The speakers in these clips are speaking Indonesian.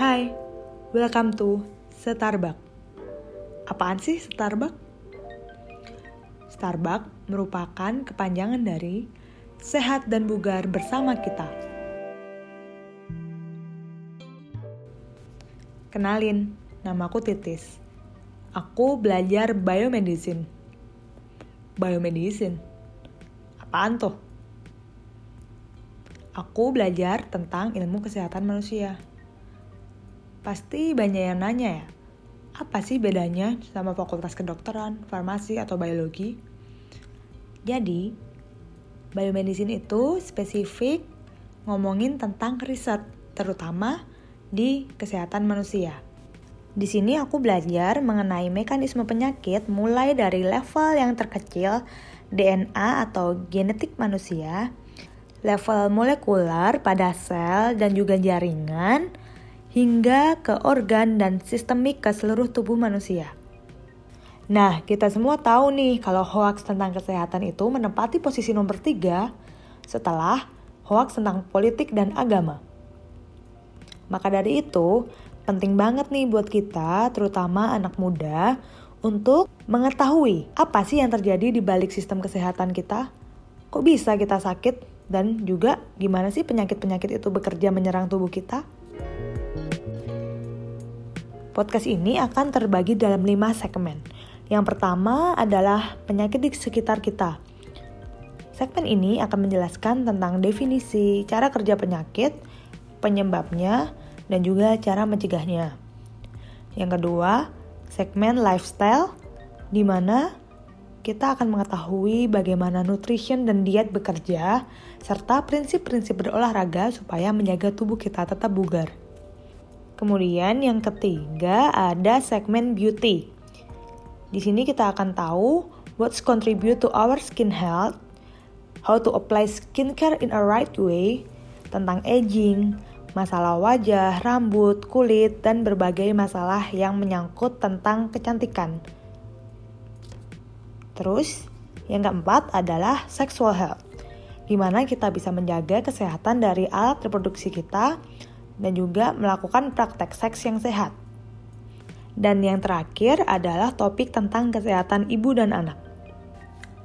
Hai, welcome to Starbucks. Apaan sih Starbucks? Starbucks merupakan kepanjangan dari sehat dan bugar bersama kita. Kenalin, namaku Titis. Aku belajar biomedicine. Biomedicine? Apaan tuh? Aku belajar tentang ilmu kesehatan manusia. Pasti banyak yang nanya ya, apa sih bedanya sama fakultas kedokteran, farmasi, atau biologi? Jadi, biomedicine itu spesifik ngomongin tentang riset, terutama di kesehatan manusia. Di sini aku belajar mengenai mekanisme penyakit mulai dari level yang terkecil DNA atau genetik manusia, level molekular pada sel dan juga jaringan, hingga ke organ dan sistemik ke seluruh tubuh manusia. Nah, kita semua tahu nih kalau hoax tentang kesehatan itu menempati posisi nomor tiga setelah hoax tentang politik dan agama. Maka dari itu, penting banget nih buat kita, terutama anak muda, untuk mengetahui apa sih yang terjadi di balik sistem kesehatan kita. Kok bisa kita sakit dan juga gimana sih penyakit-penyakit itu bekerja menyerang tubuh kita? Podcast ini akan terbagi dalam lima segmen. Yang pertama adalah penyakit di sekitar kita. Segmen ini akan menjelaskan tentang definisi, cara kerja penyakit, penyebabnya, dan juga cara mencegahnya. Yang kedua, segmen lifestyle, di mana kita akan mengetahui bagaimana nutrition dan diet bekerja, serta prinsip-prinsip berolahraga supaya menjaga tubuh kita tetap bugar. Kemudian yang ketiga ada segmen beauty. Di sini kita akan tahu what's contribute to our skin health, how to apply skincare in a right way, tentang aging, masalah wajah, rambut, kulit, dan berbagai masalah yang menyangkut tentang kecantikan. Terus, yang keempat adalah sexual health, di mana kita bisa menjaga kesehatan dari alat reproduksi kita, dan juga melakukan praktek seks yang sehat. Dan yang terakhir adalah topik tentang kesehatan ibu dan anak.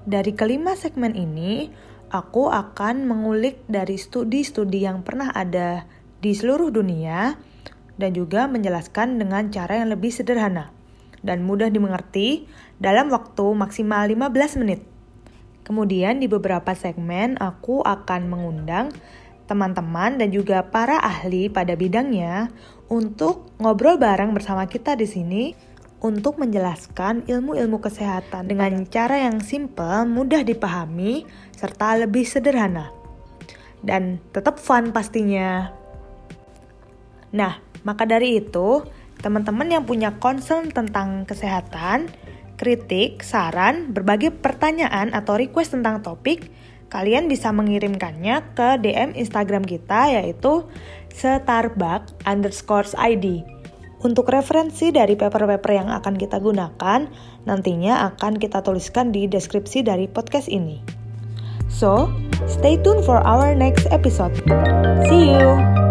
Dari kelima segmen ini, aku akan mengulik dari studi-studi yang pernah ada di seluruh dunia dan juga menjelaskan dengan cara yang lebih sederhana dan mudah dimengerti dalam waktu maksimal 15 menit. Kemudian di beberapa segmen aku akan mengundang teman-teman dan juga para ahli pada bidangnya untuk ngobrol bareng bersama kita di sini untuk menjelaskan ilmu-ilmu kesehatan dengan cara yang simple, mudah dipahami, serta lebih sederhana. Dan tetap fun pastinya. Nah, maka dari itu, teman-teman yang punya concern tentang kesehatan, kritik, saran, berbagai pertanyaan atau request tentang topik, kalian bisa mengirimkannya ke DM Instagram kita yaitu Starbucks underscore ID. Untuk referensi dari paper-paper yang akan kita gunakan, nantinya akan kita tuliskan di deskripsi dari podcast ini. So, stay tuned for our next episode. See you!